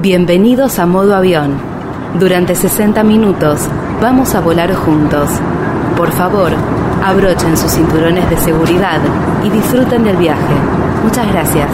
Bienvenidos a modo avión. Durante 60 minutos vamos a volar juntos. Por favor, abrochen sus cinturones de seguridad y disfruten del viaje. Muchas gracias.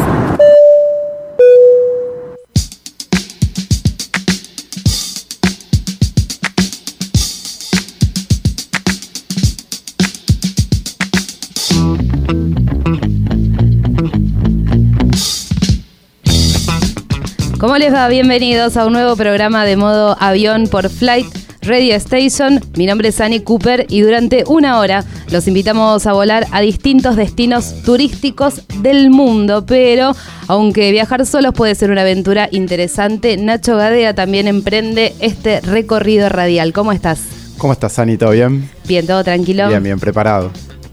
¿Cómo les va? Bienvenidos a un nuevo programa de modo avión por Flight Radio Station. Mi nombre es Annie Cooper y durante una hora los invitamos a volar a distintos destinos turísticos del mundo. Pero aunque viajar solos puede ser una aventura interesante, Nacho Gadea también emprende este recorrido radial. ¿Cómo estás? ¿Cómo estás, Ani? ¿Todo bien? Bien, todo tranquilo. Bien, bien, preparado.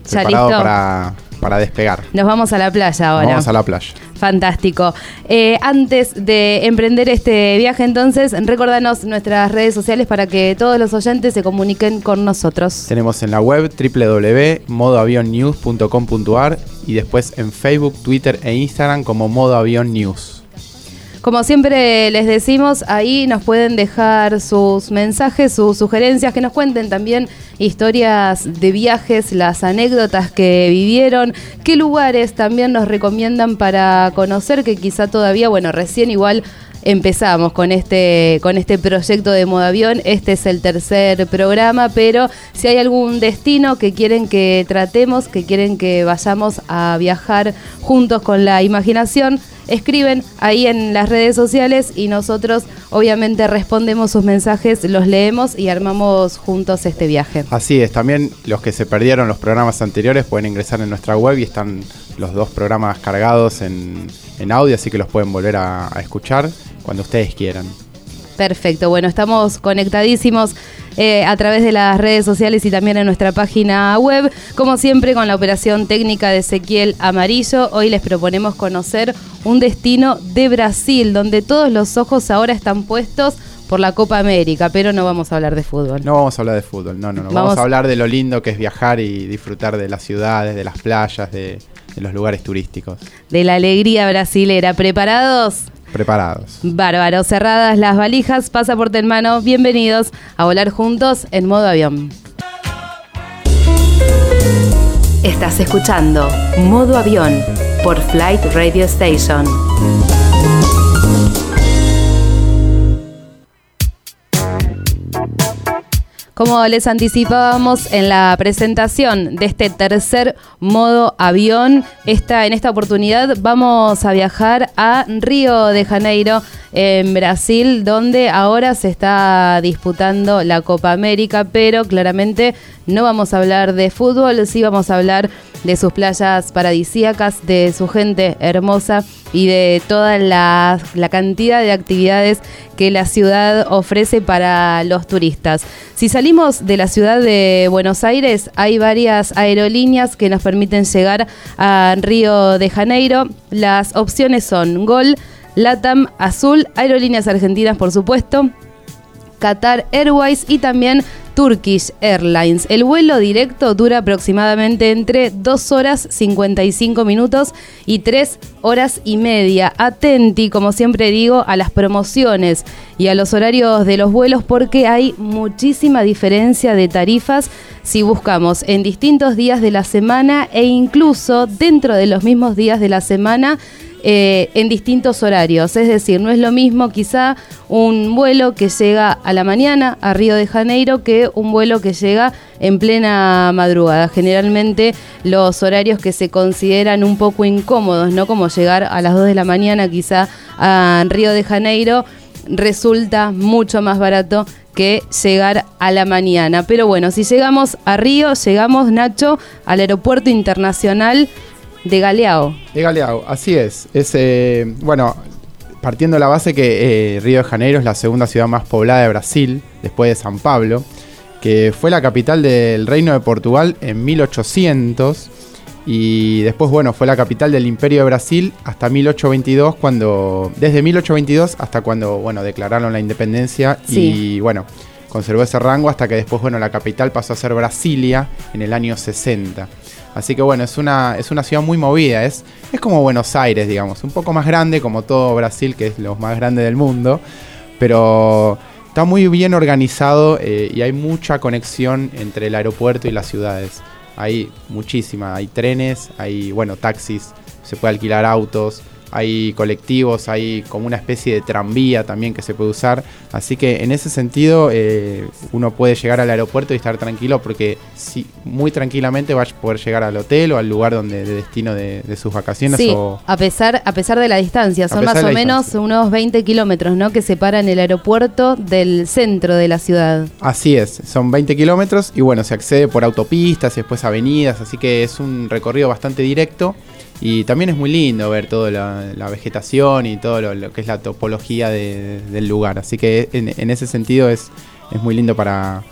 ¿Ya preparado listo? Para, para despegar. Nos vamos a la playa ahora. Vamos a la playa. Fantástico. Eh, antes de emprender este viaje, entonces, recordanos nuestras redes sociales para que todos los oyentes se comuniquen con nosotros. Tenemos en la web www.modoavionnews.com.ar y después en Facebook, Twitter e Instagram como Modo Avión News. Como siempre les decimos, ahí nos pueden dejar sus mensajes, sus sugerencias, que nos cuenten también historias de viajes, las anécdotas que vivieron, qué lugares también nos recomiendan para conocer, que quizá todavía, bueno, recién igual empezamos con este, con este proyecto de modo avión. Este es el tercer programa, pero si hay algún destino que quieren que tratemos, que quieren que vayamos a viajar juntos con la imaginación, escriben ahí en las redes sociales y nosotros obviamente respondemos sus mensajes, los leemos y armamos juntos este viaje. Así es, también los que se perdieron los programas anteriores pueden ingresar en nuestra web y están los dos programas cargados en, en audio, así que los pueden volver a, a escuchar cuando ustedes quieran. Perfecto, bueno, estamos conectadísimos eh, a través de las redes sociales y también en nuestra página web, como siempre con la operación técnica de Ezequiel Amarillo. Hoy les proponemos conocer un destino de Brasil, donde todos los ojos ahora están puestos por la Copa América, pero no vamos a hablar de fútbol. No vamos a hablar de fútbol, no, no, no. Vamos, Vamos- a hablar de lo lindo que es viajar y disfrutar de las ciudades, de las playas, de, de los lugares turísticos. De la alegría brasilera. ¿Preparados? Preparados. Bárbaro, cerradas las valijas, pasaporte en mano, bienvenidos a volar juntos en modo avión. Estás escuchando Modo Avión por Flight Radio Station. Como les anticipábamos en la presentación de este tercer modo avión, esta, en esta oportunidad vamos a viajar a Río de Janeiro, en Brasil, donde ahora se está disputando la Copa América, pero claramente no vamos a hablar de fútbol, sí vamos a hablar de sus playas paradisíacas, de su gente hermosa y de toda la cantidad de actividades que la ciudad ofrece para los turistas. Si salimos de la ciudad de Buenos Aires, hay varias aerolíneas que nos permiten llegar a Río de Janeiro. Las opciones son Gol, LATAM, Azul, Aerolíneas Argentinas, por supuesto, Qatar Airways y también Turkish Airlines. El vuelo directo dura aproximadamente entre 2 horas 55 minutos y 3 horas y media. Atenti, como siempre digo, a las promociones y a los horarios de los vuelos porque hay muchísima diferencia de tarifas si buscamos en distintos días de la semana e incluso dentro de los mismos días de la semana eh, en distintos horarios. Es decir, no es lo mismo quizá un vuelo que llega a la mañana a Río de Janeiro que un vuelo que llega en plena madrugada. Generalmente los horarios que se consideran un poco incómodos, ¿no? Como llegar a las 2 de la mañana quizá a Río de Janeiro resulta mucho más barato que llegar a la mañana. Pero bueno, si llegamos a Río, llegamos, Nacho, al aeropuerto internacional de Galeao. De Galeao, así es. Es eh, bueno, partiendo de la base que eh, Río de Janeiro es la segunda ciudad más poblada de Brasil, después de San Pablo, que fue la capital del Reino de Portugal en 1800 y después, bueno, fue la capital del Imperio de Brasil hasta 1822, cuando desde 1822 hasta cuando, bueno, declararon la independencia Sí. y, bueno, conservó ese rango hasta que después, bueno, la capital pasó a ser Brasilia en el año 60. Así que bueno, es una, es una ciudad muy movida, es, es como Buenos Aires, digamos, un poco más grande, como todo Brasil, que es lo más grande del mundo, pero está muy bien organizado eh, y hay mucha conexión entre el aeropuerto y las ciudades. Hay muchísima, hay trenes, hay, bueno, taxis, se puede alquilar autos, hay colectivos, hay como una especie de tranvía también que se puede usar. Así que en ese sentido eh, uno puede llegar al aeropuerto y estar tranquilo porque sí, muy tranquilamente va a poder llegar al hotel o al lugar donde de destino de, sus vacaciones. Sí, a, pesar, a pesar de la distancia, son más o menos unos 20 kilómetros ¿no? que separan el aeropuerto del centro de la ciudad. Así es, son 20 kilómetros y bueno, se accede por autopistas y después avenidas, así que es un recorrido bastante directo. Y también es muy lindo ver toda la, vegetación y todo lo, que es la topología del lugar. Así que en, ese sentido es, es muy lindo para,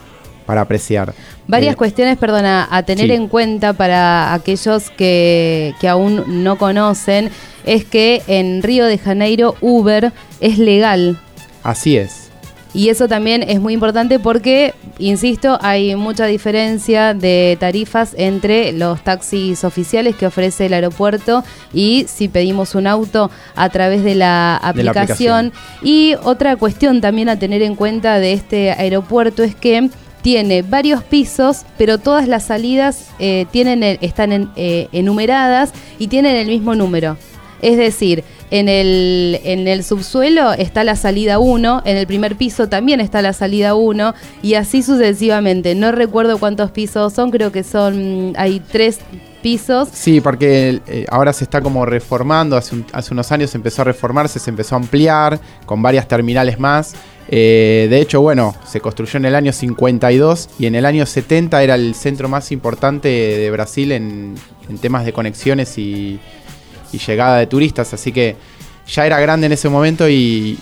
apreciar. Varias eh, cuestiones, perdona, a tener en cuenta para aquellos que, que aún no conocen, es que en Río de Janeiro Uber es legal. Así es. Y eso también es muy importante porque, insisto, hay mucha diferencia de tarifas entre los taxis oficiales que ofrece el aeropuerto y si pedimos un auto a través de la aplicación. Y otra cuestión también a tener en cuenta de este aeropuerto es que tiene varios pisos, pero todas las salidas eh, tienen están eh, enumeradas y tienen el mismo número. Es decir, en el, en el subsuelo está la salida 1, en el primer piso también está la salida 1 y así sucesivamente. No recuerdo cuántos pisos son, creo que son, hay tres pisos. Sí, porque eh, ahora se está como reformando, hace, hace unos años se empezó a reformarse, se empezó a ampliar con varias terminales más. Eh, de hecho, bueno, se construyó en el año 52 y en el año 70 era el centro más importante de Brasil en temas de conexiones y, y llegada de turistas, así que ya era grande en ese momento y,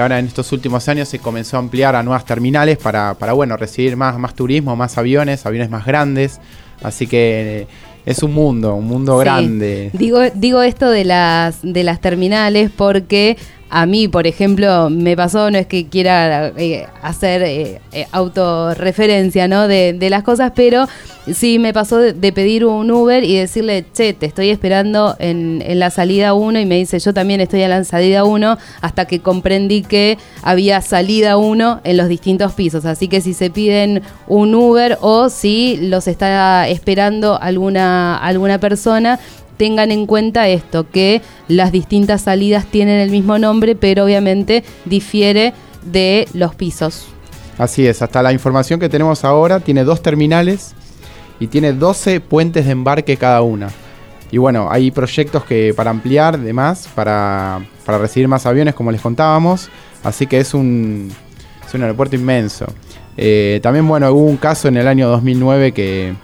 ahora en estos últimos años se comenzó a ampliar a nuevas terminales para, bueno, recibir más, más turismo, más aviones, aviones más grandes, así que... es un mundo, un mundo grande. Digo, digo esto de las, de las terminales porque a mí, por ejemplo, me pasó, no es que quiera eh, hacer eh, eh, autorreferencia ¿no? De, las cosas, pero sí me pasó de, pedir un Uber y decirle, che, te estoy esperando en, la salida 1 y me dice, yo también estoy en la salida 1 hasta que comprendí que había salida 1 en los distintos pisos. Así que si se piden un Uber o si los está esperando alguna, alguna persona, tengan en cuenta esto, que las distintas salidas tienen el mismo nombre, pero obviamente difiere de los pisos. Así es, hasta la información que tenemos ahora tiene dos terminales y tiene 12 puentes de embarque cada una. Y bueno, hay proyectos que para ampliar, demás, para, para recibir más aviones, como les contábamos. Así que es un, es un aeropuerto inmenso. Eh, también, bueno, hubo un caso en el año 2009 que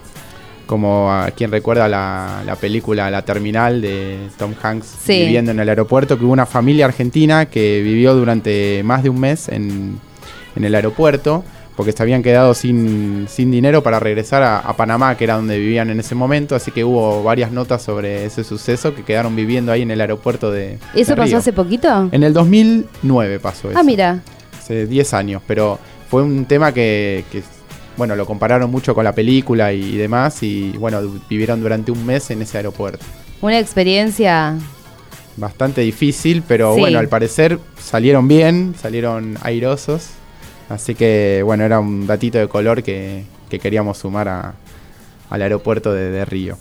como a quien recuerda la, película La Terminal de Tom Hanks viviendo en el aeropuerto, que hubo una familia argentina que vivió durante más de un mes en, el aeropuerto porque se habían quedado sin, dinero para regresar a, Panamá, que era donde vivían en ese momento, así que hubo varias notas sobre ese suceso que quedaron viviendo ahí en el aeropuerto de... ¿Eso pasó hace poquito? En el 2009 pasó ah, eso. Ah, mira. Hace 10 años, pero fue un tema que, que bueno, lo compararon mucho con la película y, demás, y bueno, vivieron durante un mes en ese aeropuerto. Una experiencia bastante difícil, pero bueno, al parecer salieron bien, salieron airosos. Así que bueno, era un datito de color que, queríamos sumar al aeropuerto de Río.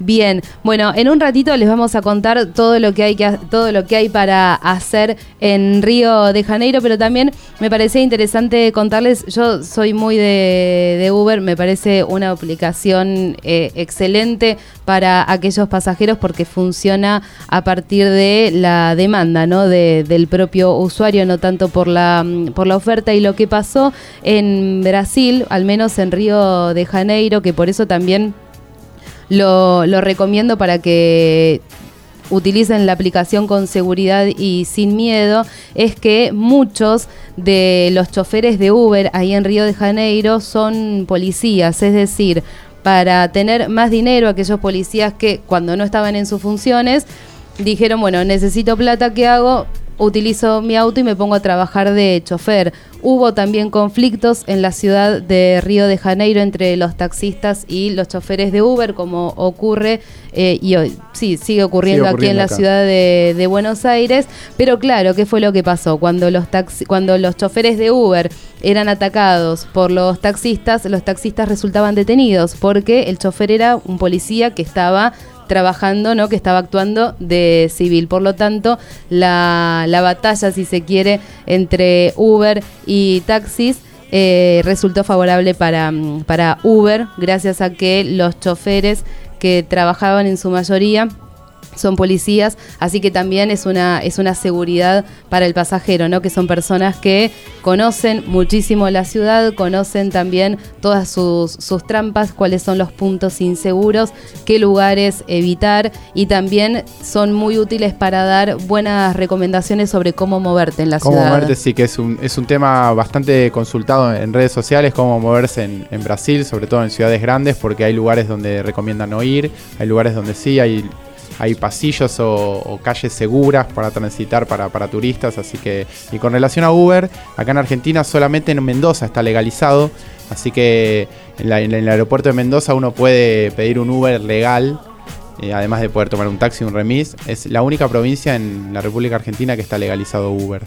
Bien, bueno, en un ratito les vamos a contar todo lo que hay que todo lo que hay para hacer en Río de Janeiro, pero también me parecía interesante contarles, yo soy muy de, Uber, me parece una aplicación eh, excelente para aquellos pasajeros porque funciona a partir de la demanda, ¿no? del propio usuario, no tanto por la por la oferta y lo que pasó en Brasil, al menos en Río de Janeiro, que por eso también lo, recomiendo para que utilicen la aplicación con seguridad y sin miedo es que muchos de los choferes de Uber ahí en Río de Janeiro son policías, es decir, para tener más dinero aquellos policías que cuando no estaban en sus funciones dijeron, bueno, necesito plata, ¿qué hago? Utilizo mi auto y me pongo a trabajar de chofer. Hubo también conflictos en la ciudad de Río de Janeiro entre los taxistas y los choferes de Uber, como ocurre eh, y hoy sí sigue ocurriendo, aquí en la ciudad de, de, Buenos Aires. Pero claro, ¿qué fue lo que pasó? Cuando los, taxi, cuando los choferes de Uber eran atacados por los taxistas, los taxistas resultaban detenidos porque el chofer era un policía que estaba trabajando, ¿no? que estaba actuando de civil. Por lo tanto, la, batalla, si se quiere, entre Uber y taxis eh, resultó favorable para, para Uber, gracias a que los choferes que trabajaban en su mayoría son policías, así que también es una, es una seguridad para el pasajero, ¿no? Que son personas que conocen muchísimo la ciudad, conocen también todas sus, sus trampas, cuáles son los puntos inseguros, qué lugares evitar y también son muy útiles para dar buenas recomendaciones sobre cómo moverte en la ciudad. Cómo moverte, sí, que es un, es un tema bastante consultado en redes sociales, cómo moverse en, en Brasil, sobre todo en ciudades grandes, porque hay lugares donde recomiendan no ir, hay lugares donde sí, hay hay pasillos o, calles seguras para transitar para, turistas, así que, y con relación a Uber, acá en Argentina solamente en Mendoza está legalizado, así que en, el aeropuerto de Mendoza uno puede pedir un Uber legal, eh, además de poder tomar un taxi, un remis, es la única provincia en la República Argentina que está legalizado Uber.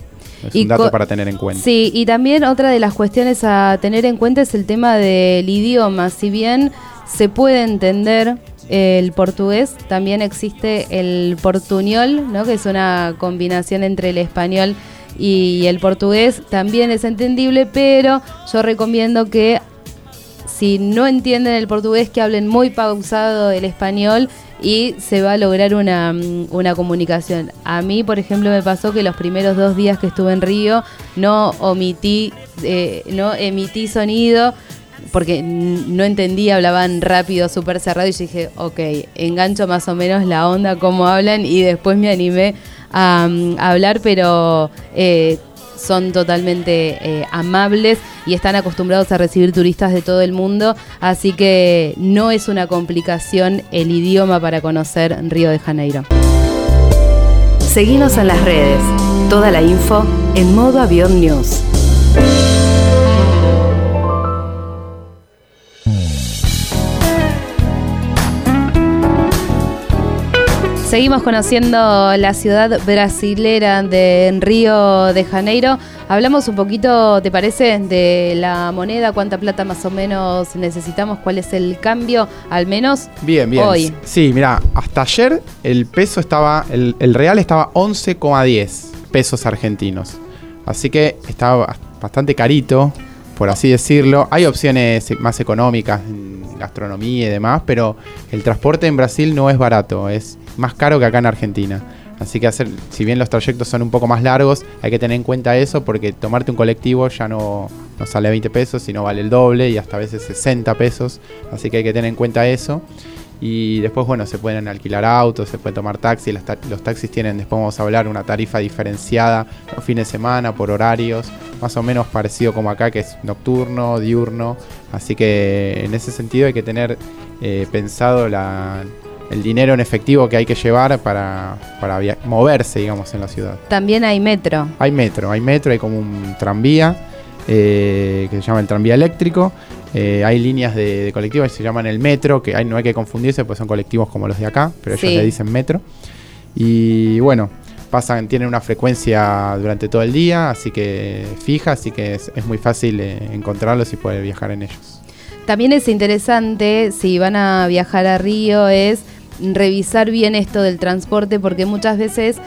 Es un dato para tener en cuenta. Sí, y también otra de las cuestiones a tener en cuenta es el tema del idioma. Si bien se puede entender el portugués, también existe el portuñol, ¿no? que es una combinación entre el español y el portugués, también es entendible, pero yo recomiendo que si no entienden el portugués, que hablen muy pausado el español y se va a lograr una, una, comunicación. A mí, por ejemplo, me pasó que los primeros dos días que estuve en Río no omití, eh, no emití sonido porque no entendía, hablaban rápido, súper cerrado y dije, ok, engancho más o menos la onda, cómo hablan y después me animé a, hablar, pero eh, son totalmente eh, amables y están acostumbrados a recibir turistas de todo el mundo, así que no es una complicación el idioma para conocer Río de Janeiro. Seguimos en las redes, toda la info en modo avión news. Seguimos conociendo la ciudad brasilera de Río de Janeiro. Hablamos un poquito, ¿te parece, de la moneda? ¿Cuánta plata más o menos necesitamos? ¿Cuál es el cambio, al menos bien, bien. hoy? Sí, mira, hasta ayer el peso estaba, el, real estaba 11,10 pesos argentinos. Así que estaba bastante carito, por así decirlo. Hay opciones más económicas en gastronomía y demás, pero el transporte en Brasil no es barato, es más caro que acá en Argentina. Así que hacer, si bien los trayectos son un poco más largos, hay que tener en cuenta eso porque tomarte un colectivo ya no, no sale 20 pesos, sino vale el doble y hasta a veces 60 pesos. Así que hay que tener en cuenta eso. Y después, bueno, se pueden alquilar autos, se puede tomar taxi. Los, taxis tienen, después vamos a hablar, una tarifa diferenciada los fines de semana, por horarios, más o menos parecido como acá, que es nocturno, diurno. Así que en ese sentido hay que tener eh, pensado la, el dinero en efectivo que hay que llevar para, para moverse, digamos, en la ciudad. También hay metro. Hay metro, hay metro, hay como un tranvía eh, que se llama el tranvía eléctrico. Eh, hay líneas de, colectivos que se llaman el metro, que hay, no hay que confundirse, pues son colectivos como los de acá, pero ellos le dicen metro. Y bueno, pasan, tienen una frecuencia durante todo el día, así que fija, así que es, muy fácil eh, encontrarlos y poder viajar en ellos. También es interesante, si van a viajar a Río, es revisar bien esto del transporte porque muchas veces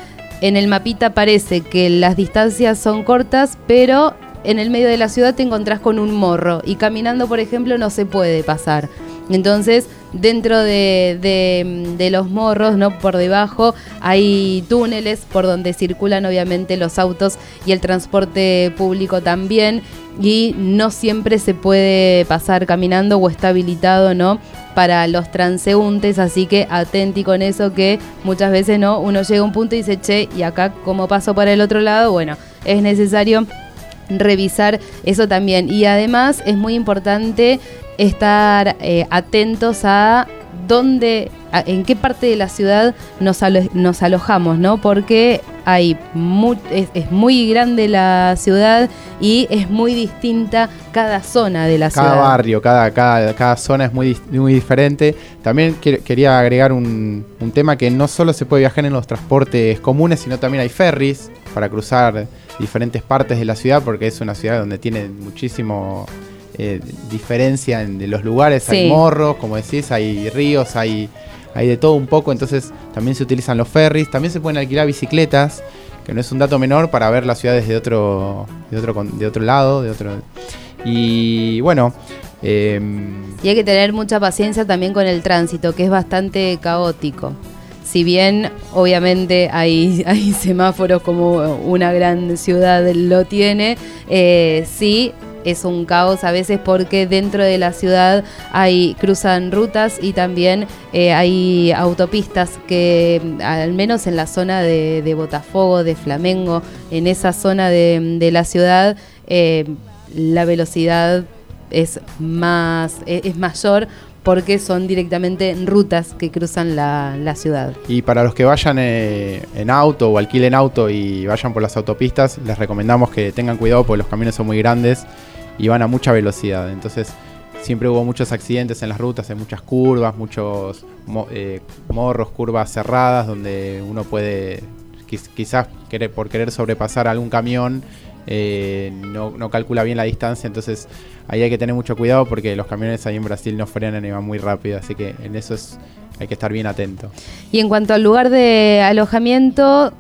en el mapita parece que las distancias son cortas, pero en el medio de la ciudad te encontrás con un morro y caminando, por ejemplo, no se puede pasar. Entonces, dentro de, los morros, ¿no? Por debajo hay túneles por donde circulan obviamente los autos y el transporte público también. Y no siempre se puede pasar caminando o está habilitado, ¿no? Para los transeúntes, así que atenti con eso que muchas veces no, uno llega a un punto y dice, che, y acá como paso para el otro lado, bueno, es necesario revisar eso también. Y además es muy importante estar eh, atentos a dónde, en qué parte de la ciudad nos, nos alojamos, ¿no? Porque hay es, muy grande la ciudad y es muy distinta cada zona de la ciudad. Cada barrio, cada, cada, cada, zona es muy, muy diferente. También quería agregar un, un tema que no solo se puede viajar en los transportes comunes, sino también hay ferries para cruzar diferentes partes de la ciudad, porque es una ciudad donde tiene muchísimo eh, diferencia en, de los lugares. Hay morros, como decís, hay ríos, hay, hay de todo un poco, entonces también se utilizan los ferries, también se pueden alquilar bicicletas, que no es un dato menor para ver las ciudades de otro, de otro, lado, de otro... Y bueno, em, y hay que tener mucha paciencia también con el tránsito, que es bastante caótico. Si bien obviamente hay, hay semáforos como una gran ciudad lo tiene, eh, sí es un caos a veces porque dentro de la ciudad hay cruzan rutas y también eh, hay autopistas que al menos en la zona de, Botafogo, de Flamengo, en esa zona de, la ciudad eh, la velocidad es más es mayor porque son directamente rutas que cruzan la, ciudad. Y para los que vayan eh, en auto o alquilen auto y vayan por las autopistas, les recomendamos que tengan cuidado porque los caminos son muy grandes y van a mucha velocidad. Entonces siempre hubo muchos accidentes en las rutas, hay muchas curvas, muchos eh, morros, curvas cerradas donde uno puede quizás querer, por querer sobrepasar algún camión eh, no, no, calcula bien la distancia, entonces ahí hay que tener mucho cuidado porque los camiones ahí en Brasil no frenan y van muy rápido, así que en eso es, hay que estar bien atento. Y en cuanto al lugar de alojamiento,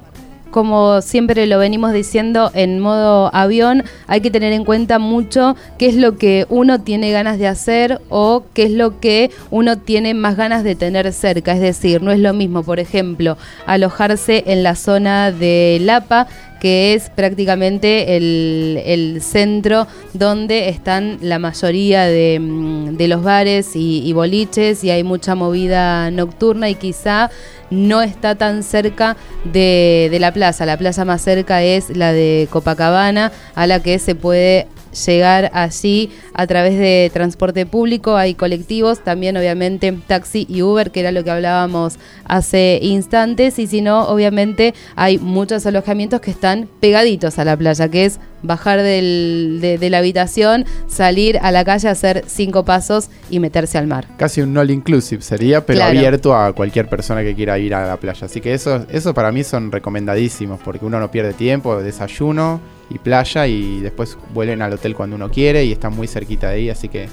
como siempre lo venimos diciendo en modo avión, hay que tener en cuenta mucho qué es lo que uno tiene ganas de hacer o qué es lo que uno tiene más ganas de tener cerca. Es decir, no es lo mismo, por ejemplo, alojarse en la zona de Lapa que es prácticamente el, centro donde están la mayoría de, mm, los bares y, boliches y hay mucha movida nocturna y quizá no está tan cerca de, de la plaza. La plaza más cerca es la de Copacabana, a la que se puede llegar allí a través de transporte público, hay colectivos, también obviamente taxi y Uber, que era lo que hablábamos hace instantes, y si no, obviamente hay muchos alojamientos que están pegaditos a la playa, que es bajar de, la habitación, salir a la calle, hacer cinco pasos y meterse al mar. Casi un all inclusive sería, pero abierto a cualquier persona que quiera ir a la playa. Así que eso, eso para mí son recomendadísimos, porque uno no pierde tiempo, desayuno y playa y después vuelven al hotel cuando uno quiere y están muy cerquita de ahí, así que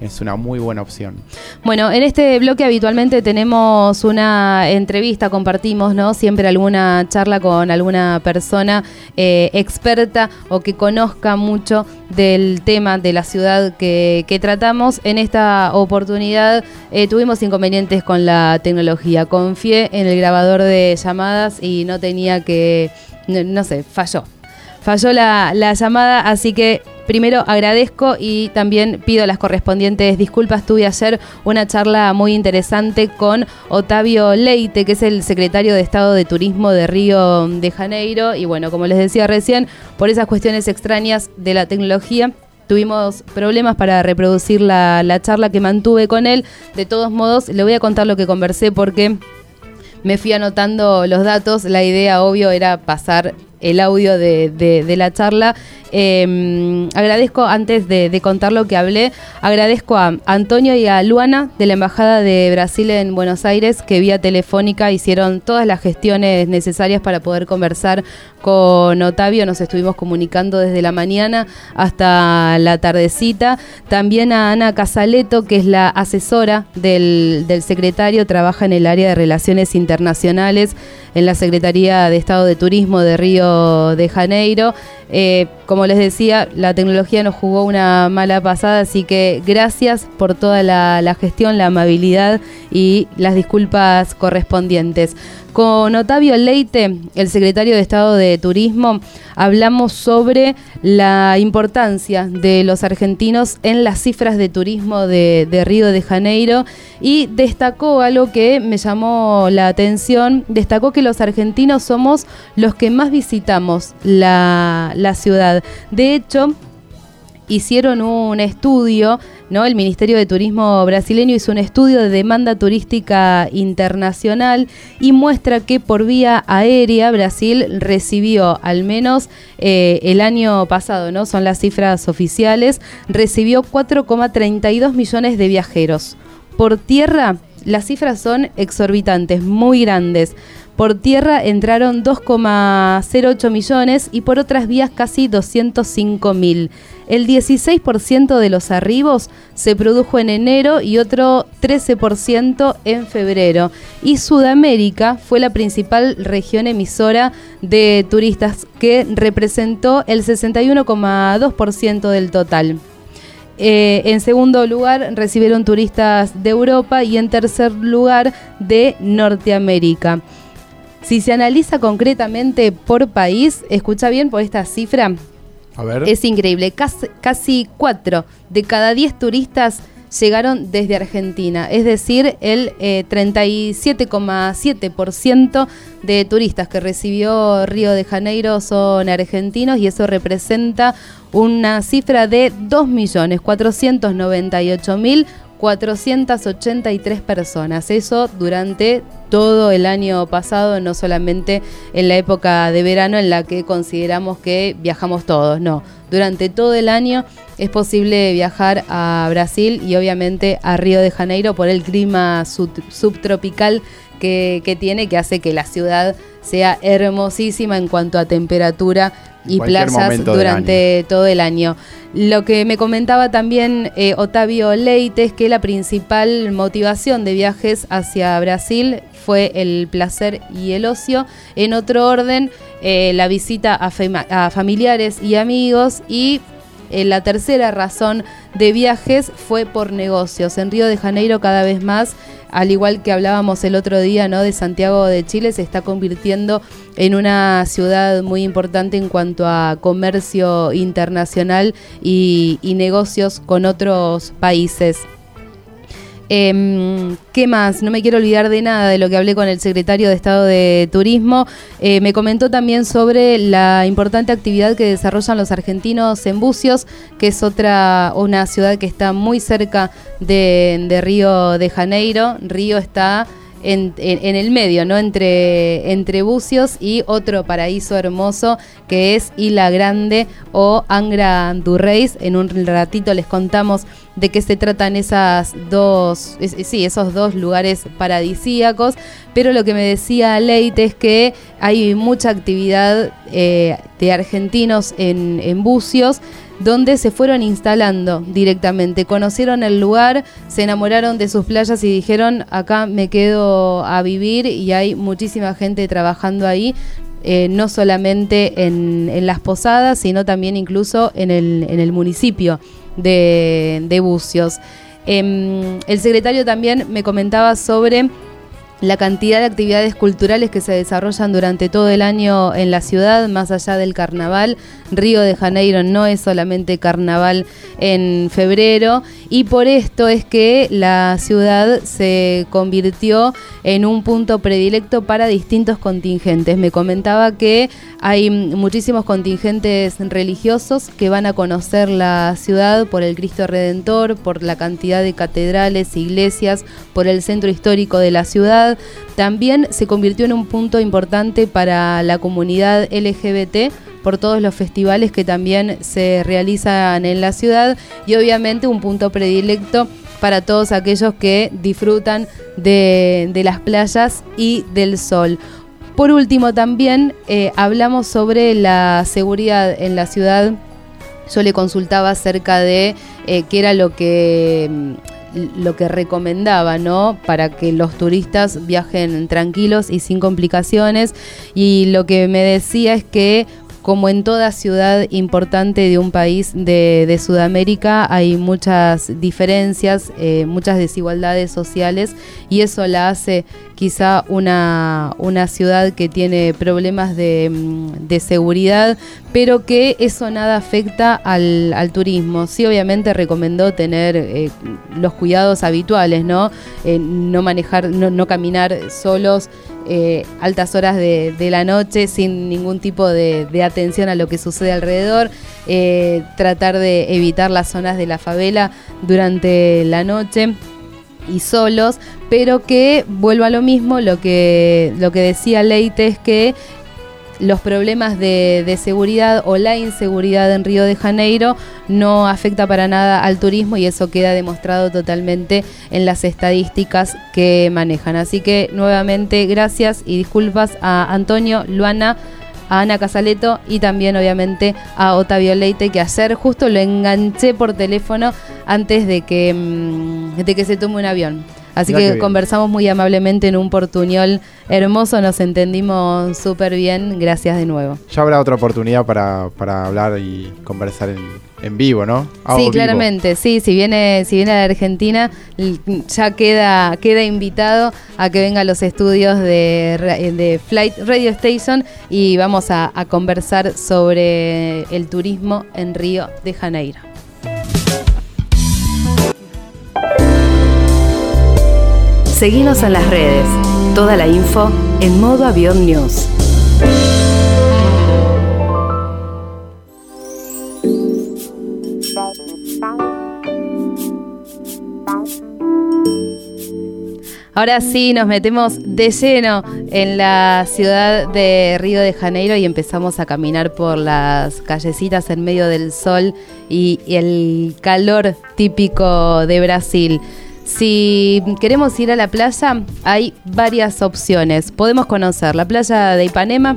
es una muy buena opción. Bueno, en este bloque habitualmente tenemos una entrevista, compartimos, ¿no? Siempre alguna charla con alguna persona eh, experta o que conozca mucho del tema de la ciudad que, tratamos. En esta oportunidad eh, tuvimos inconvenientes con la tecnología. Confié en el grabador de llamadas y no tenía que, no sé, falló falló la, llamada, así que primero agradezco y también pido las correspondientes disculpas. Tuve ayer una charla muy interesante con Otavio Leite, que es el secretario de Estado de Turismo de Río de Janeiro. Y bueno, como les decía recién, por esas cuestiones extrañas de la tecnología, tuvimos problemas para reproducir la, la charla que mantuve con él. De todos modos, le voy a contar lo que conversé porque me fui anotando los datos. La idea, obvio, era pasar el audio de, la charla. Em, agradezco, antes de, contar lo que hablé, agradezco a Antonio y a Luana de la Embajada de Brasil en Buenos Aires que vía telefónica hicieron todas las gestiones necesarias para poder conversar con Otavio. Nos estuvimos comunicando desde la mañana hasta la tardecita. También a Ana Casaleto, que es la asesora del, del secretario, trabaja en el área de relaciones internacionales en la Secretaría de Estado de Turismo de Río de Janeiro. Eh, como les decía, la tecnología nos jugó una mala pasada, así que gracias por toda la, gestión, la amabilidad y las disculpas correspondientes. Con Otavio Leite, el secretario de Estado de Turismo, hablamos sobre la importancia de los argentinos en las cifras de turismo de, Río de Janeiro y destacó algo que me llamó la atención, destacó que los argentinos somos los que más visitamos la, ciudad. De hecho, hicieron un estudio ¿no? El Ministerio de Turismo brasileño hizo un estudio de demanda turística internacional y muestra que por vía aérea Brasil recibió al menos eh, el año pasado, ¿no? Son las cifras oficiales, recibió 4,32 millones de viajeros. Por tierra, las cifras son exorbitantes, muy grandes. Por tierra entraron 2,08 millones y por otras vías casi 205 mil. El 16% de los arribos se produjo en enero y otro 13% en febrero. Y Sudamérica fue la principal región emisora de turistas que representó el 61,2% del total. Eh, en segundo lugar recibieron turistas de Europa y en tercer lugar de Norteamérica. Si se analiza concretamente por país, escucha bien por esta cifra. Es increíble. Casi, 4 de cada 10 turistas llegaron desde Argentina. Es decir, el 37,7% eh, de turistas que recibió Río de Janeiro son argentinos y eso representa una cifra de 2.498.000 483 personas. Eso durante todo el año pasado, no solamente en la época de verano en la que consideramos que viajamos todos, no. Durante todo el año es posible viajar a Brasil y obviamente a Río de Janeiro por el clima subtropical que, que tiene, que hace que la ciudad sea hermosísima en cuanto a temperatura y plazas durante todo el año. Lo que me comentaba también eh, Otavio Leite es que la principal motivación de viajes hacia Brasil fue el placer y el ocio. En otro orden, eh, la visita a, a familiares y amigos y eh, la tercera razón de viajes fue por negocios. En Río de Janeiro cada vez más, al igual que hablábamos el otro día ¿no? de Santiago de Chile, se está convirtiendo en una ciudad muy importante en cuanto a comercio internacional y negocios con otros países. Eh, ¿Qué más? No me quiero olvidar de nada de lo que hablé con el secretario de Estado de Turismo. Eh, me comentó también sobre la importante actividad que desarrollan los argentinos en Bucios, que es otra, una ciudad que está muy cerca de Río de Janeiro. Río está en, el medio, ¿no? Entre, entre Bucios y otro paraíso hermoso que es Isla Grande o Angra do Reis. En un ratito les contamos de qué se tratan esas dos, sí, esos dos lugares paradisíacos. Pero lo que me decía Leite es que hay mucha actividad eh, de argentinos en, en Bucios donde se fueron instalando directamente. Conocieron el lugar, se enamoraron de sus playas y dijeron, acá me quedo a vivir y hay muchísima gente trabajando ahí. Eh, no solamente en, las posadas, sino también incluso en el, municipio de, de Bucios. Em, el secretario también me comentaba sobre la cantidad de actividades culturales que se desarrollan durante todo el año en la ciudad, más allá del carnaval. Río de Janeiro no es solamente carnaval en febrero y por esto es que la ciudad se convirtió en un punto predilecto para distintos contingentes. Me comentaba que hay muchísimos contingentes religiosos que van a conocer la ciudad por el Cristo Redentor, por la cantidad de catedrales, iglesias, por el centro histórico de la ciudad. También se convirtió en un punto importante para la comunidad LGBT por todos los festivales que también se realizan en la ciudad y obviamente un punto predilecto para todos aquellos que disfrutan de, las playas y del sol. Por último, también eh, hablamos sobre la seguridad en la ciudad. Yo le consultaba acerca de eh, qué era lo que mm, lo que recomendaba, ¿no? Para que los turistas viajen tranquilos y sin complicaciones. Y lo que me decía es que como en toda ciudad importante de un país de, Sudamérica, hay muchas diferencias, eh, muchas desigualdades sociales y eso la hace quizá una, una ciudad que tiene problemas de, mm, seguridad, pero que eso nada afecta al, turismo. Sí, obviamente recomendó tener eh, los cuidados habituales, ¿no? Eh, no manejar, no, no caminar solos eh, altas horas de, la noche sin ningún tipo de, atención a lo que sucede alrededor, eh, tratar de evitar las zonas de la favela durante la noche y solos, pero que vuelva a lo mismo, lo que, lo que decía Leite es que los problemas de, seguridad o la inseguridad en Río de Janeiro no afecta para nada al turismo y eso queda demostrado totalmente en las estadísticas que manejan. Así que nuevamente gracias y disculpas a Antonio, Luana, a Ana Casaleto y también obviamente a Otavio Leite que ayer justo lo enganché por teléfono antes de que, mm, de que se tome un avión. Así que conversamos muy amablemente en un portuñol hermoso, nos entendimos súper bien, gracias de nuevo. Ya habrá otra oportunidad para, hablar y conversar en, vivo, ¿no? sí, claramente, sí, si viene, si viene a la Argentina, ya queda, queda invitado a que venga a los estudios de, de Flight Radio Station y vamos a conversar sobre el turismo en Río de Janeiro. Seguimos en las redes. Toda la info en modo avión news. Ahora sí, nos metemos de lleno en la ciudad de Río de Janeiro y empezamos a caminar por las callecitas en medio del sol y, y el calor típico de Brasil. Si queremos ir a la playa, hay varias opciones. Podemos conocer la playa de Ipanema,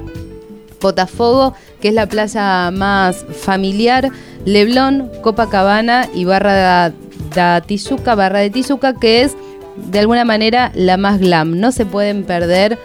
Botafogo, que es la playa más familiar, Leblón, Copacabana y Barra de Tijuca, Barra de Tijuca, que es de alguna manera la más glam. No se pueden perder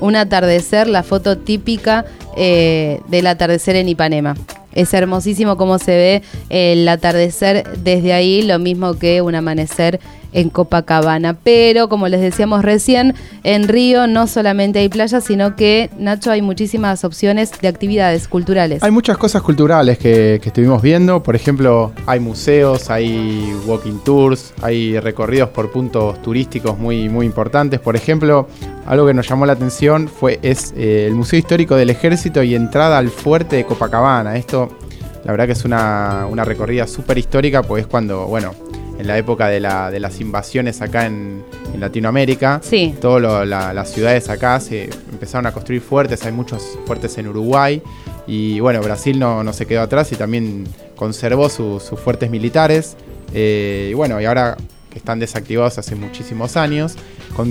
un atardecer, la foto típica eh, del atardecer en Ipanema. Es hermosísimo cómo se ve el atardecer desde ahí, lo mismo que un amanecer en Copacabana. Pero, como les decíamos recién, en Río no solamente hay playas, sino que, Nacho, hay muchísimas opciones de actividades culturales. Hay muchas cosas culturales que, estuvimos viendo. Por ejemplo, hay museos, hay walking tours, hay recorridos por puntos turísticos muy, muy importantes. Por ejemplo, algo que nos llamó la atención fue es eh, el Museo Histórico del Ejército y entrada al fuerte de Copacabana. Esto, la verdad que es una, una recorrida súper histórica, pues es cuando, bueno, en la época de, las invasiones acá en, Latinoamérica. Sí. Todas las ciudades acá se empezaron a construir fuertes, hay muchos fuertes en Uruguay. Y bueno, Brasil no, se quedó atrás y también conservó sus fuertes militares. Eh, y bueno, y ahora que están desactivados hace muchísimos años,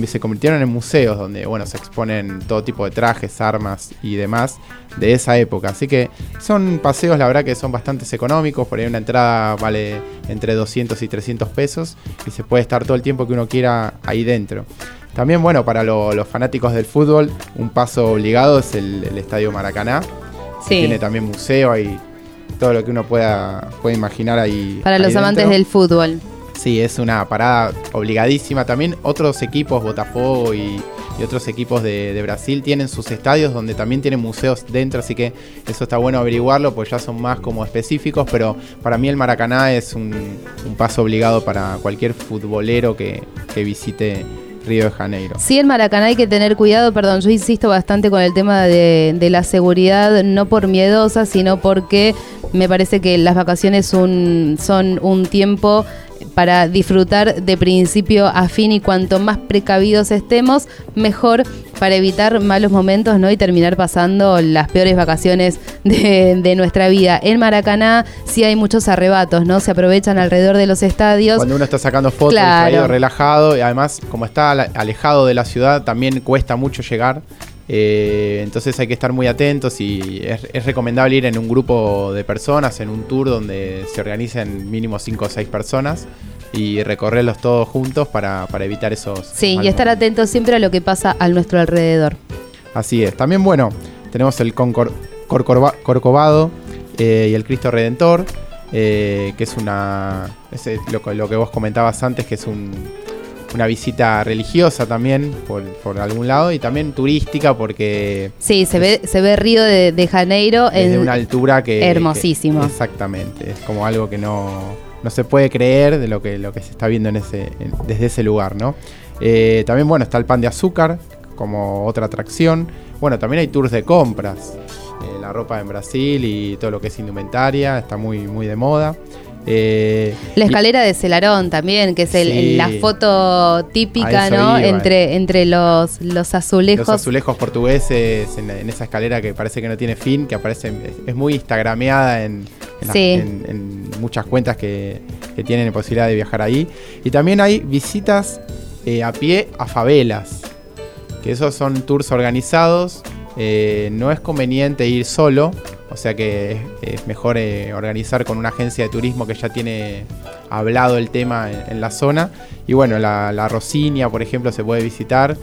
se convirtieron en museos donde bueno, se exponen todo tipo de trajes, armas y demás de esa época. Así que son paseos, la verdad que son bastante económicos, por ahí una entrada vale entre 200 y 300 pesos y se puede estar todo el tiempo que uno quiera ahí dentro. También, bueno, para los fanáticos del fútbol, un paso obligado es el, Estadio Maracaná. Sí. tiene también museo y todo lo que uno pueda, pueda imaginar ahí. Para los amantes del fútbol. Sí, es una parada obligadísima. También otros equipos, Botafogo y, otros equipos de, Brasil, tienen sus estadios donde también tienen museos dentro, así que eso está bueno averiguarlo, pues ya son más como específicos, pero para mí el Maracaná es un, paso obligado para cualquier futbolero que, visite Río de Janeiro. Sí, el Maracaná hay que tener cuidado, perdón, yo insisto bastante con el tema de, la seguridad, no por miedosa, sino porque me parece que las vacaciones son un tiempo para disfrutar de principio a fin y cuanto más precavidos estemos, mejor para evitar malos momentos ¿no? y terminar pasando las peores vacaciones de, nuestra vida. En Maracaná sí hay muchos arrebatos, ¿no? Se aprovechan alrededor de los estadios. Cuando uno está sacando fotos, claro. relajado, y además, como está alejado de la ciudad, también cuesta mucho llegar. Eh, entonces hay que estar muy atentos y es, recomendable ir en un grupo de personas, en un tour donde se organicen mínimo 5 o 6 personas y recorrerlos todos juntos para, evitar esos... Sí, y estar atentos siempre a lo que pasa a nuestro alrededor. Así es. También, bueno, tenemos el Corcovado eh, y el Cristo Redentor, eh, que es una... lo, lo que vos comentabas antes, que es un una visita religiosa también por, algún lado y también turística porque sí se ve se ve Río de, Janeiro en una altura que hermosísimo exactamente es como algo que no, no se puede creer de lo que lo que se está viendo en ese desde ese lugar no eh, también bueno está el pan de azúcar como otra atracción. Bueno, también hay tours de compras. Eh, la ropa en Brasil y todo lo que es indumentaria está muy, muy de moda. Eh, la escalera de Celarón también, que es la foto típica, ¿no? Entre, entre los, los azulejos. Los azulejos portugueses en, esa escalera que parece que no tiene fin, que aparece, es muy instagrameada en, en, muchas cuentas que, tienen posibilidad de viajar ahí. Y también hay visitas eh, a pie a favelas, que esos son tours organizados. Eh, no es conveniente ir solo, o sea que es, mejor eh, organizar con una agencia de turismo que ya tiene hablado el tema en, la zona. Y bueno, la, la Rosinia, por ejemplo, se puede visitar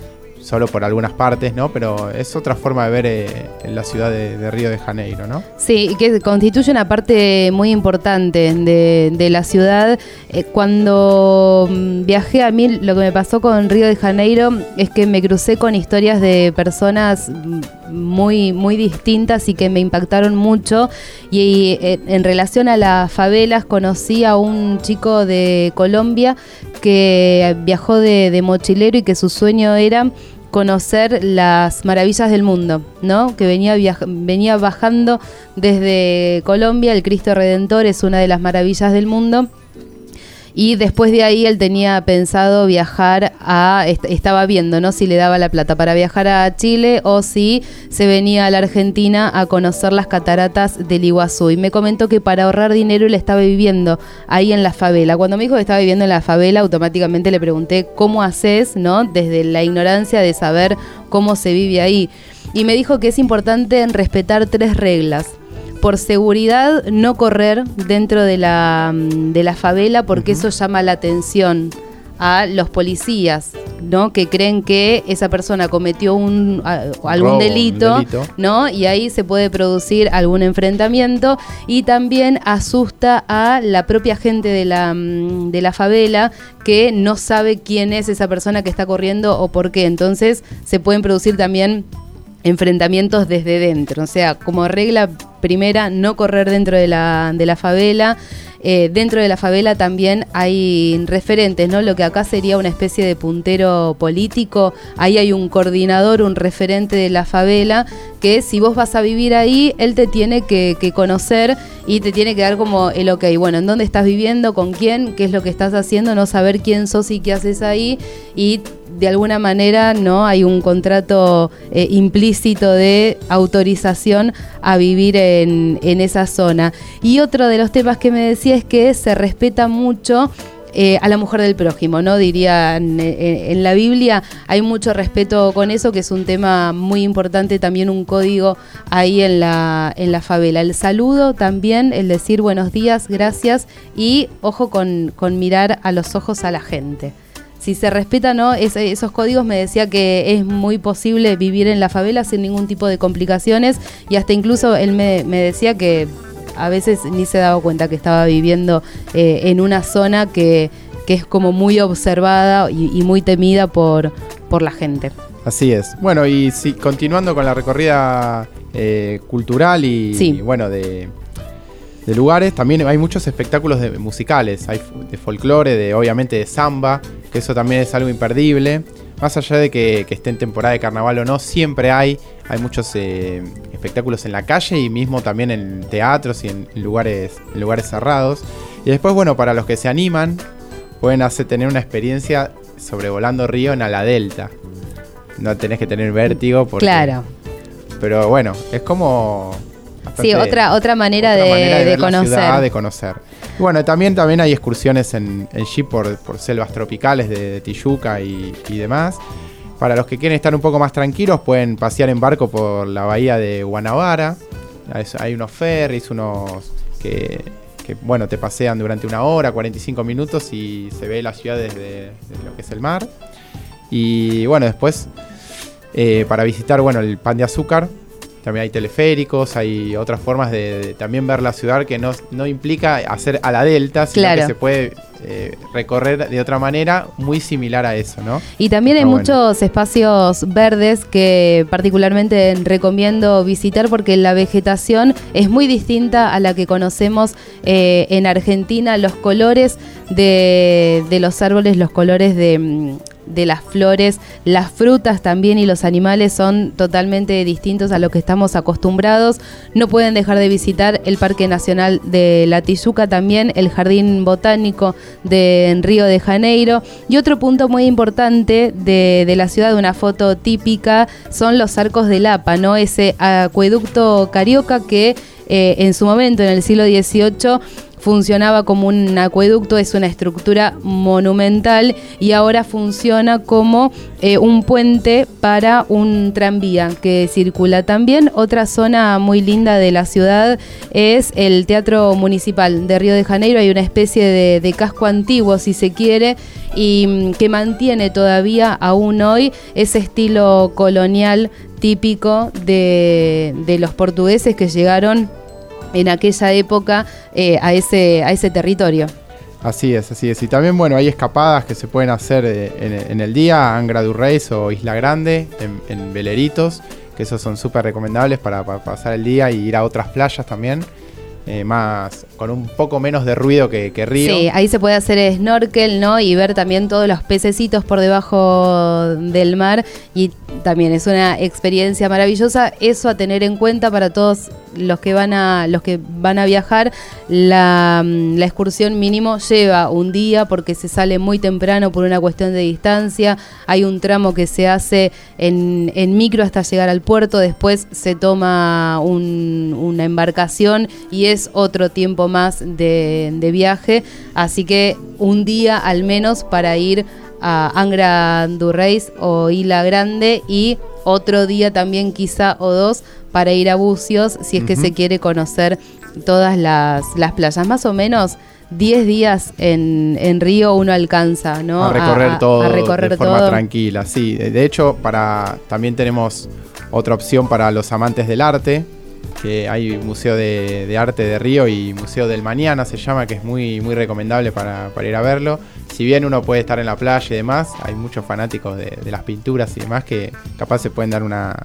solo por algunas partes, ¿no? Pero es otra forma de ver eh, la ciudad de, Río de Janeiro, ¿no? Sí, que constituye una parte muy importante de, la ciudad. Eh, cuando mm, viajé a mí, lo que me pasó con Río de Janeiro es que me crucé con historias de personas mm, muy, muy distintas y que me impactaron mucho. Y eh, en relación a las favelas, conocí a un chico de Colombia que viajó de mochilero y que su sueño era conocer las maravillas del mundo, ¿no? Que venía, venía bajando desde Colombia, el Cristo Redentor es una de las maravillas del mundo y después de ahí él tenía pensado viajar a, estaba viendo, ¿no? Si le daba la plata para viajar a Chile o si se venía a la Argentina a conocer las cataratas del Iguazú. Y me comentó que para ahorrar dinero él estaba viviendo ahí en la favela. Cuando me dijo que estaba viviendo en la favela, automáticamente le pregunté cómo haces, ¿no? Desde la ignorancia de saber cómo se vive ahí. Y me dijo que es importante respetar tres reglas por seguridad no correr dentro de la, mm, de la favela porque eso llama la atención a los policías, ¿no? Que creen que esa persona cometió un algún delito, ¿no? Y ahí se puede producir algún enfrentamiento y también asusta a la propia gente de la, mm, de la favela que no sabe quién es esa persona que está corriendo o por qué. Entonces se pueden producir también enfrentamientos desde dentro. O sea, como regla primera, no correr dentro de la, de la favela. Eh, dentro de la favela también hay referentes, ¿no? Lo que acá sería una especie de puntero político. Ahí hay un coordinador, un referente de la favela, que si vos vas a vivir ahí, él te tiene que, que conocer y te tiene que dar como el ok, bueno, ¿en dónde estás viviendo? ¿Con quién? ¿Qué es lo que estás haciendo? No saber quién sos y qué haces ahí. Y de alguna manera no hay un contrato eh, implícito de autorización a vivir en, esa zona. Y otro de los temas que me decía es que se respeta mucho eh, a la mujer del prójimo, ¿no? Diría en, la Biblia hay mucho respeto con eso, que es un tema muy importante, también un código ahí en la, en la favela. El saludo también, el decir buenos días, gracias y ojo con, con mirar a los ojos a la gente si se respeta no esos códigos me decía que es muy posible vivir en la favela sin ningún tipo de complicaciones y hasta incluso él me, decía que a veces ni se daba cuenta que estaba viviendo eh, en una zona que, es como muy observada y, muy temida por, por la gente. Así es. Bueno, y si, continuando con la recorrida eh, cultural y, bueno, de, de lugares. También hay muchos espectáculos de, musicales, hay de folclore, de obviamente de samba, que eso también es algo imperdible. Más allá de que, esté en temporada de carnaval o no, siempre hay, hay muchos eh, espectáculos en la calle y mismo también en teatros y en, lugares, lugares cerrados. Y después, bueno, para los que se animan, pueden hacer, tener una experiencia sobrevolando río en Ala Delta. No tenés que tener vértigo porque... Claro. Pero bueno, es como sí, otra, otra manera, de, conocer. de conocer. bueno, también, también hay excursiones en, jeep por, selvas tropicales de, Tijuca y, demás. Para los que quieren estar un poco más tranquilos, pueden pasear en barco por la bahía de Guanabara. Hay unos ferries, unos que, bueno, te pasean durante una hora, 45 minutos y se ve la ciudad desde, lo que es el mar. Y bueno, después eh, para visitar, bueno, el pan de azúcar, también hay teleféricos, hay otras formas de, también ver la ciudad que no, no, implica hacer a la delta, sino que se puede eh, recorrer de otra manera muy similar a eso, ¿no? Y también hay muchos espacios verdes que particularmente recomiendo visitar porque la vegetación es muy distinta a la que conocemos eh, en Argentina. Los colores de, de los árboles, los colores de mm, de las flores, las frutas también y los animales son totalmente distintos a lo que estamos acostumbrados. No pueden dejar de visitar el Parque Nacional de la Tijuca también, el Jardín Botánico de Río de Janeiro. Y otro punto muy importante de, la ciudad, una foto típica, son los arcos de Lapa, ¿no? Ese acueducto carioca que eh, en su momento, en el siglo XVIII, funcionaba como un acueducto, es una estructura monumental y ahora funciona como eh, un puente para un tranvía que circula también. Otra zona muy linda de la ciudad es el Teatro Municipal de Río de Janeiro. Hay una especie de, casco antiguo, si se quiere, y mm, que mantiene todavía aún hoy ese estilo colonial típico de, de los portugueses que llegaron en aquella época eh, a, ese, a ese territorio. Así es, así es. Y también, bueno, hay escapadas que se pueden hacer eh, en, el día, Angra du Reis o Isla Grande, en, veleritos, que esos son súper recomendables para, pasar el día y ir a otras playas también. Eh, más con un poco menos de ruido que, río. Sí, ahí se puede hacer snorkel, ¿no? Y ver también todos los pececitos por debajo del mar y también es una experiencia maravillosa. Eso a tener en cuenta para todos los que van a los que van a viajar, la, mm, excursión mínimo lleva un día porque se sale muy temprano por una cuestión de distancia. Hay un tramo que se hace en, micro hasta llegar al puerto, después se toma una embarcación y es otro tiempo más de, de viaje. Así que un día al menos para ir a Angra du Reis o Isla Grande y otro día también quizá o dos para ir a Bucios si es que se quiere conocer todas las, playas. Más o menos 10 días en, en, Río uno alcanza, ¿no? A recorrer todo a recorrer de forma tranquila, sí. De hecho, para también tenemos otra opción para los amantes del arte, que hay Museo de, Arte de Río y Museo del Mañana se llama, que es muy, muy recomendable para, ir a verlo. Si bien uno puede estar en la playa y demás, hay muchos fanáticos de, de las pinturas y demás que capaz se pueden dar una,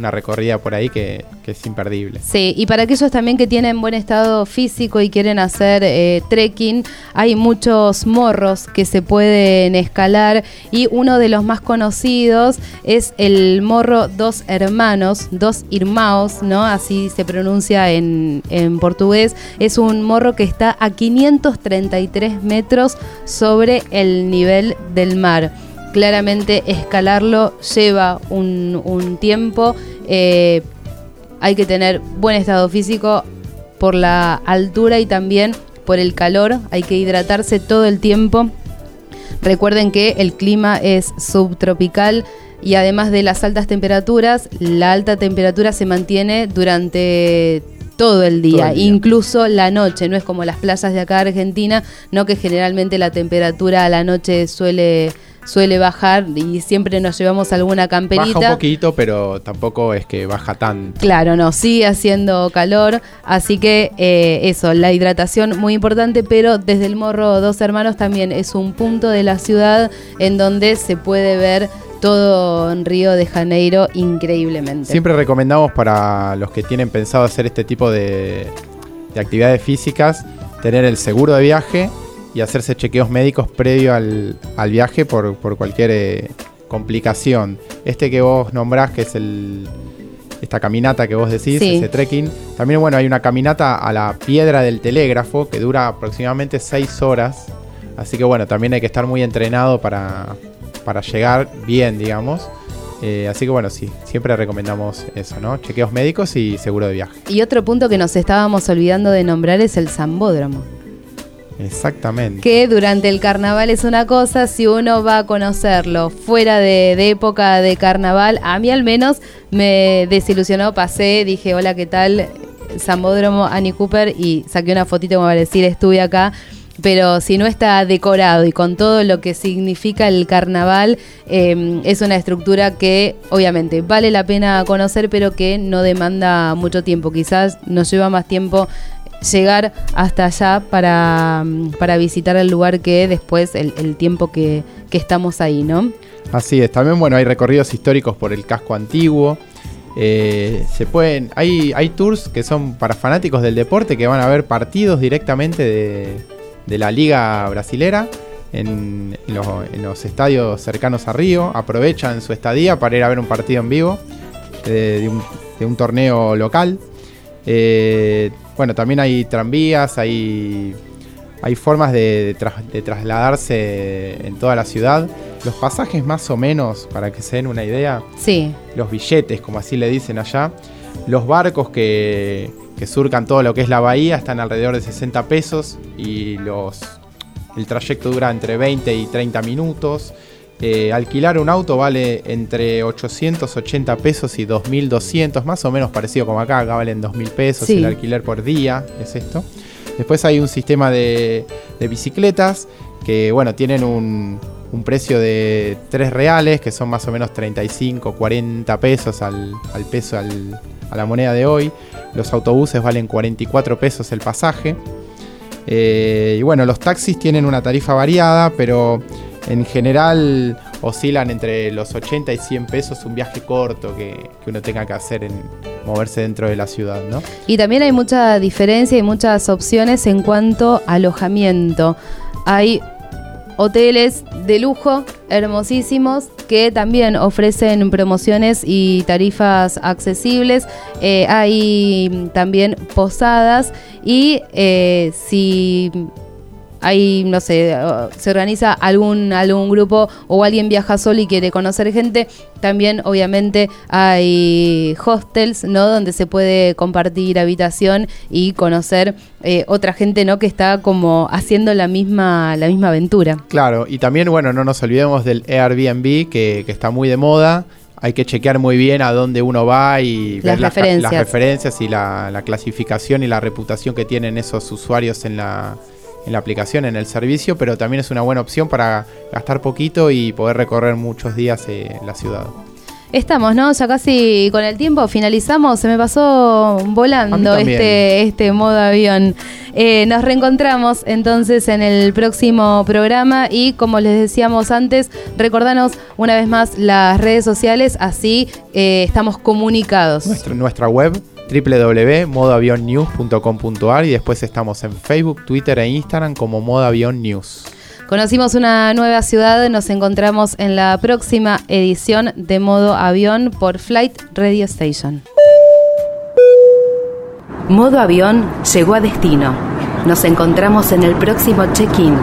una recorrida por ahí que, es imperdible. Sí, y para aquellos también que tienen buen estado físico y quieren hacer eh, trekking, hay muchos morros que se pueden escalar y uno de los más conocidos es el morro Dos Hermanos, Dos Irmãos, ¿no? Así se pronuncia en, en portugués. Es un morro que está a 533 metros sobre el nivel del mar claramente escalarlo lleva un, tiempo. Eh, hay que tener buen estado físico por la altura y también por el calor. Hay que hidratarse todo el tiempo. Recuerden que el clima es subtropical y además de las altas temperaturas, la alta temperatura se mantiene durante todo el día, incluso la noche, no es como las playas de acá de Argentina, no que generalmente la temperatura a la noche suele suele bajar y siempre nos llevamos alguna camperita. Baja un poquito, pero tampoco es que baja tanto. Claro, no, sigue haciendo calor, así que eh, eso, la hidratación muy importante, pero desde el Morro Dos Hermanos también es un punto de la ciudad en donde se puede ver todo en Río de Janeiro increíblemente. Siempre recomendamos para los que tienen pensado hacer este tipo de, de actividades físicas tener el seguro de viaje y hacerse chequeos médicos previo al, viaje por, cualquier eh, complicación. Este que vos nombrás, que es el esta caminata que vos decís, ese trekking. También, bueno, hay una caminata a la piedra del telégrafo que dura aproximadamente 6 horas. Así que, bueno, también hay que estar muy entrenado para, para llegar bien, digamos. Eh, así que bueno, sí, siempre recomendamos eso, ¿no? Chequeos médicos y seguro de viaje. Y otro punto que nos estábamos olvidando de nombrar es el Zambódromo. Exactamente. Que durante el carnaval es una cosa, si uno va a conocerlo fuera de, época de carnaval, a mí al menos me desilusionó, pasé, dije, hola, ¿qué tal? Zambódromo, Annie Cooper, y saqué una fotito como para decir, estuve acá pero si no está decorado y con todo lo que significa el carnaval, em, es una estructura que obviamente vale la pena conocer, pero que no demanda mucho tiempo. Quizás nos lleva más tiempo llegar hasta allá para, para visitar el lugar que después el, tiempo que, estamos ahí, ¿no? Así es, también bueno, hay recorridos históricos por el casco antiguo. Eh, se pueden, hay, hay tours que son para fanáticos del deporte que van a ver partidos directamente de, de la liga brasilera en, los, estadios cercanos a Río, aprovechan su estadía para ir a ver un partido en vivo de, un, torneo local. Eh, bueno, también hay tranvías, hay, hay formas de, trasladarse en toda la ciudad. Los pasajes más o menos, para que se den una idea, sí. los billetes, como así le dicen allá, los barcos que, que surcan todo lo que es la bahía están alrededor de 60 pesos y los el trayecto dura entre 20 y 30 minutos. Eh, alquilar un auto vale entre 880 pesos y 2.200, más o menos parecido como acá, acá valen 2.000 pesos el alquiler por día, es esto. Después hay un sistema de, bicicletas que, bueno, tienen un, precio de 3 reales, que son más o menos 35, 40 pesos al, peso, a la moneda de hoy. Los autobuses valen 44 pesos el pasaje. Eh, y bueno, los taxis tienen una tarifa variada, pero en general oscilan entre los 80 y 100 pesos un viaje corto que, que, uno tenga que hacer en moverse dentro de la ciudad, ¿no? Y también hay mucha diferencia y muchas opciones en cuanto a alojamiento. Hay hoteles de lujo, hermosísimos, que también ofrecen promociones y tarifas accesibles. Eh, hay también posadas y eh, si hay, no sé, se organiza algún, algún grupo o alguien viaja solo y quiere conocer gente, también obviamente hay hostels, ¿no? Donde se puede compartir habitación y conocer eh, otra gente, ¿no? Que está como haciendo la misma, la misma aventura. Claro, y también, bueno, no nos olvidemos del Airbnb, que, que está muy de moda hay que chequear muy bien a dónde uno va y ver las, referencias. las referencias y la, la, clasificación y la reputación que tienen esos usuarios en la, en la aplicación, en el servicio, pero también es una buena opción para gastar poquito y poder recorrer muchos días eh, la ciudad. Estamos, ¿no? Ya casi con el tiempo finalizamos. Se me pasó volando este, este modo avión. Eh, nos reencontramos entonces en el próximo programa y como les decíamos antes, recordanos una vez más las redes sociales, así eh, estamos comunicados. nuestra web www.modoavionnews.com.ar y después estamos en Facebook, Twitter e Instagram como Modo Avión News. Conocimos una nueva ciudad, nos encontramos en la próxima edición de Modo Avión por Flight Radio Station. Modo Avión llegó a destino. Nos encontramos en el próximo check-in.